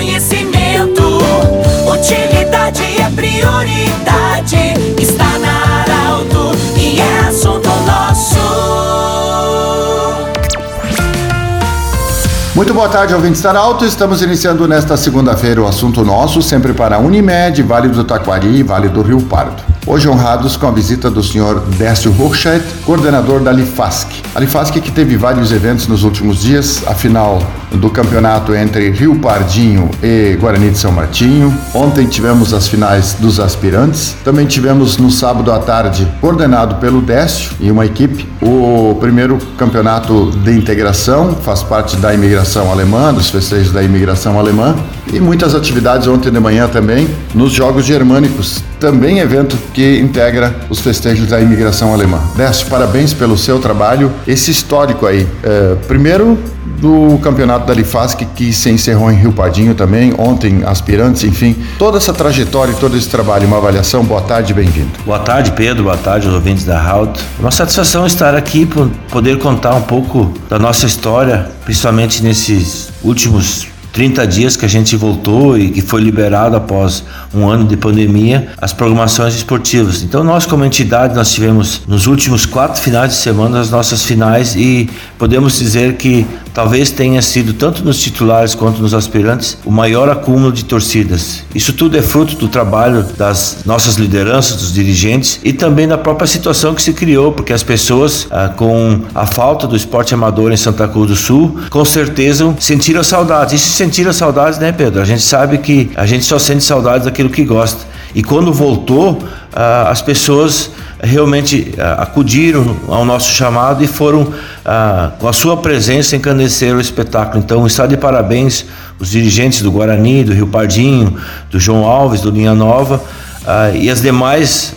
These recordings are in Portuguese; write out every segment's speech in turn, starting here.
conhecimento. Utilidade é prioridade. Está na Arauto e é assunto nosso. Muito boa tarde, ouvintes da Alto. Estamos iniciando nesta segunda-feira o assunto nosso, sempre para Unimed, Vale do Taquari e Vale do Rio Pardo. Hoje honrados com a visita do senhor Décio Hochscheit, coordenador da Lifasc. A Lifasc que teve vários eventos nos últimos dias, a final do campeonato entre Rio Pardinho e Guarani de São Martinho. Ontem tivemos as finais dos aspirantes. Também tivemos no sábado à tarde, coordenado pelo Décio e uma equipe, o primeiro campeonato de integração, faz parte da imigração alemã, dos festejos da imigração alemã. E muitas atividades ontem de manhã também nos Jogos Germânicos, também evento que integra os festejos da imigração alemã. Décio, parabéns pelo seu trabalho, esse histórico aí. É, primeiro, do campeonato da Lifasc que se encerrou em Rio Padinho também, ontem aspirantes, enfim, toda essa trajetória e todo esse trabalho, uma avaliação, boa tarde, bem-vindo. Boa tarde, Pedro, boa tarde aos ouvintes da Halt. É uma satisfação estar aqui poder contar um pouco da nossa história, principalmente nesses últimos 30 dias que a gente voltou e que foi liberado após um ano de pandemia as programações esportivas. Então nós como entidade nós tivemos nos últimos quatro finais de semana as nossas finais e podemos dizer que talvez tenha sido tanto nos titulares quanto nos aspirantes o maior acúmulo de torcidas. Isso tudo é fruto do trabalho das nossas lideranças, dos dirigentes e também da própria situação que se criou, porque as pessoas ah, com a falta do esporte amador em Santa Cruz do Sul, com certeza sentiram saudades. E se sentiram saudades, né, Pedro? A gente sabe que a gente só sente saudades daquilo que gosta. E quando voltou, ah, as pessoas realmente ah, acudiram ao nosso chamado e foram, ah, com a sua presença, encandecer o espetáculo. Então, está de parabéns os dirigentes do Guarani, do Rio Pardinho, do João Alves, do Linha Nova e as demais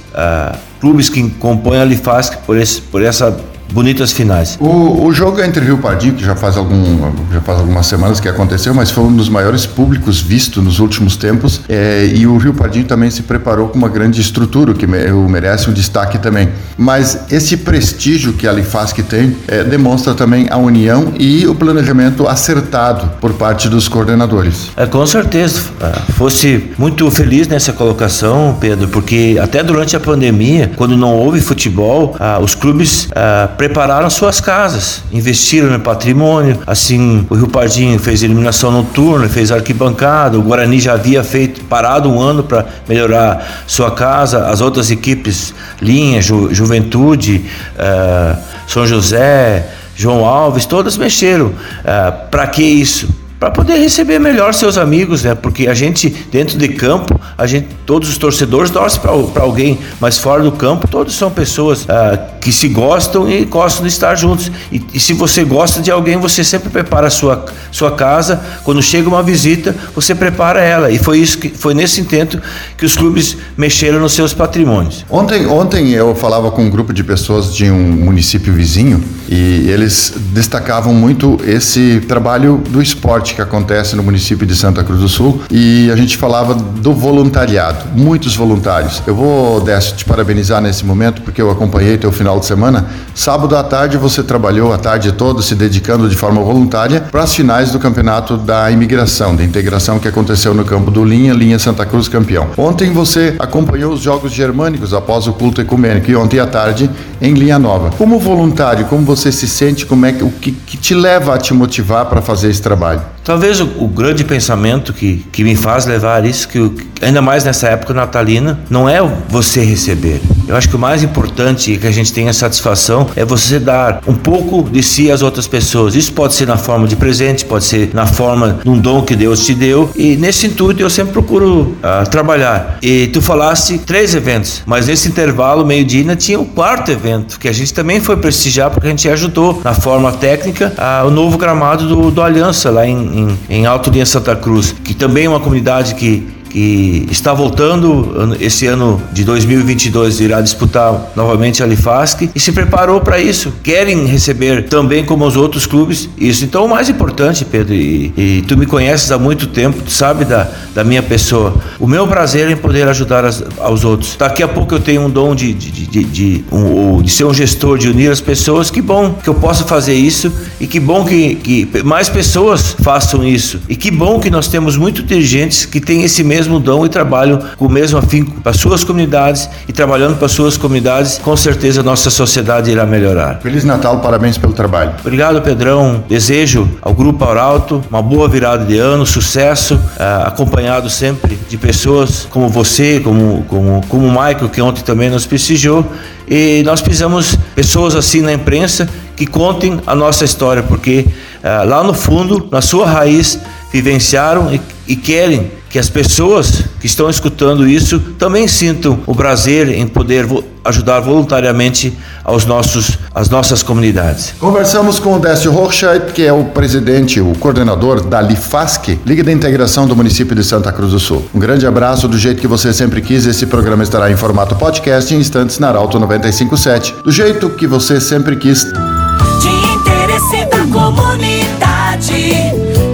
clubes que compõem a Lifasc por, esse, por essa bonitas finais. O, o jogo entre Rio Pardinho, que já faz, algum, já faz algumas semanas que aconteceu, mas foi um dos maiores públicos visto nos últimos tempos, é, e o Rio Pardinho também se preparou com uma grande estrutura, que merece um destaque também. Mas esse prestígio que a Lifasc tem é, demonstra também a união e o planejamento acertado por parte dos coordenadores. É, com certeza. É, fosse muito feliz nessa colocação, Pedro, porque até durante a pandemia, quando não houve futebol, ah, os clubes ah, prepararam suas casas, investiram no patrimônio. Assim, o Rio Pardinho fez iluminação noturna, fez arquibancada. O Guarani já havia feito parado um ano para melhorar sua casa. As outras equipes, Linha, Ju, Juventude, uh, São José, João Alves, todas mexeram. Uh, para que isso? Para poder receber melhor seus amigos, né? Porque a gente dentro de campo, a gente todos os torcedores torcem para alguém, mas fora do campo todos são pessoas ah, que se gostam e gostam de estar juntos. E, e, se você gosta de alguém, você sempre prepara a sua sua casa. Quando chega uma visita, você prepara ela. E foi isso que foi nesse intento que os clubes mexeram nos seus patrimônios. Ontem ontem eu falava com um grupo de pessoas de um município vizinho e eles destacavam muito esse trabalho do esporte que acontece no município de Santa Cruz do Sul e a gente falava do voluntariado, muitos voluntários. Eu vou, Décio, te parabenizar nesse momento porque eu acompanhei teu final de semana. Sábado à tarde você trabalhou a tarde toda se dedicando de forma voluntária para as finais do campeonato da imigração, da integração que aconteceu no campo do Linha, Linha Santa Cruz campeão. Ontem você acompanhou os Jogos Germânicos após o culto ecumênico e ontem à tarde em Linha Nova. Como voluntário, como você se sente, como é que, o que, que te leva a te motivar para fazer esse trabalho? Talvez o, o, grande pensamento que, que me faz levar isso, que ainda mais nessa época natalina, não é você receber. Eu acho que o mais importante que a gente tenha satisfação é você dar um pouco de si às outras pessoas. Isso pode ser na forma de presente, pode ser na forma de um dom que Deus te deu. E nesse intuito eu sempre procuro uh, trabalhar. E tu falaste três eventos, mas nesse intervalo, meio-dia, ainda tinha o quarto evento, que a gente também foi prestigiar porque a gente ajudou na forma técnica uh, o novo gramado do, do Aliança lá em, em, em Alto Linha Santa Cruz, que também é uma comunidade que que está voltando esse ano de 2022 irá disputar novamente a Lifasc e se preparou para isso. Querem receber também como os outros clubes isso. Então o mais importante, Pedro, e, e tu me conheces há muito tempo, tu sabe da, da minha pessoa. O meu prazer em poder ajudar as, aos outros. Daqui a pouco eu tenho um dom de, de, de, de, de, um, de ser um gestor, de unir as pessoas. Que bom que eu possa fazer isso e que bom que, que mais pessoas façam isso. E que bom que nós temos muitos dirigentes que têm esse mesmo dom e trabalham com o mesmo afinco para suas comunidades e trabalhando para suas comunidades, com certeza nossa sociedade irá melhorar. Feliz Natal, parabéns pelo trabalho. Obrigado, Pedrão. Desejo ao Grupo Arauto uma boa virada de ano, sucesso, uh, acompanhado sempre de pessoas como você, como, como, como o Michael, que ontem também nos prestigiou. E nós precisamos pessoas assim na imprensa que contem a nossa história, porque uh, lá no fundo, na sua raiz, vivenciaram e, e querem que as pessoas que estão escutando isso também sintam o prazer em poder ajudar voluntariamente aos nossos, as nossas comunidades. Conversamos com o Décio Rochait, que é o presidente, o coordenador da LIFASC, Liga de Integração do município de Santa Cruz do Sul. Um grande abraço do jeito que você sempre quis. Esse programa estará em formato podcast em instantes na Arauto 957, do jeito que você sempre quis. De interesse da comunidade,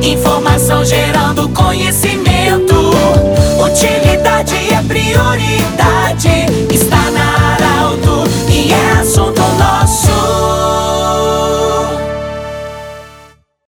informação gerando conhecimento. Utilidade é prioridade.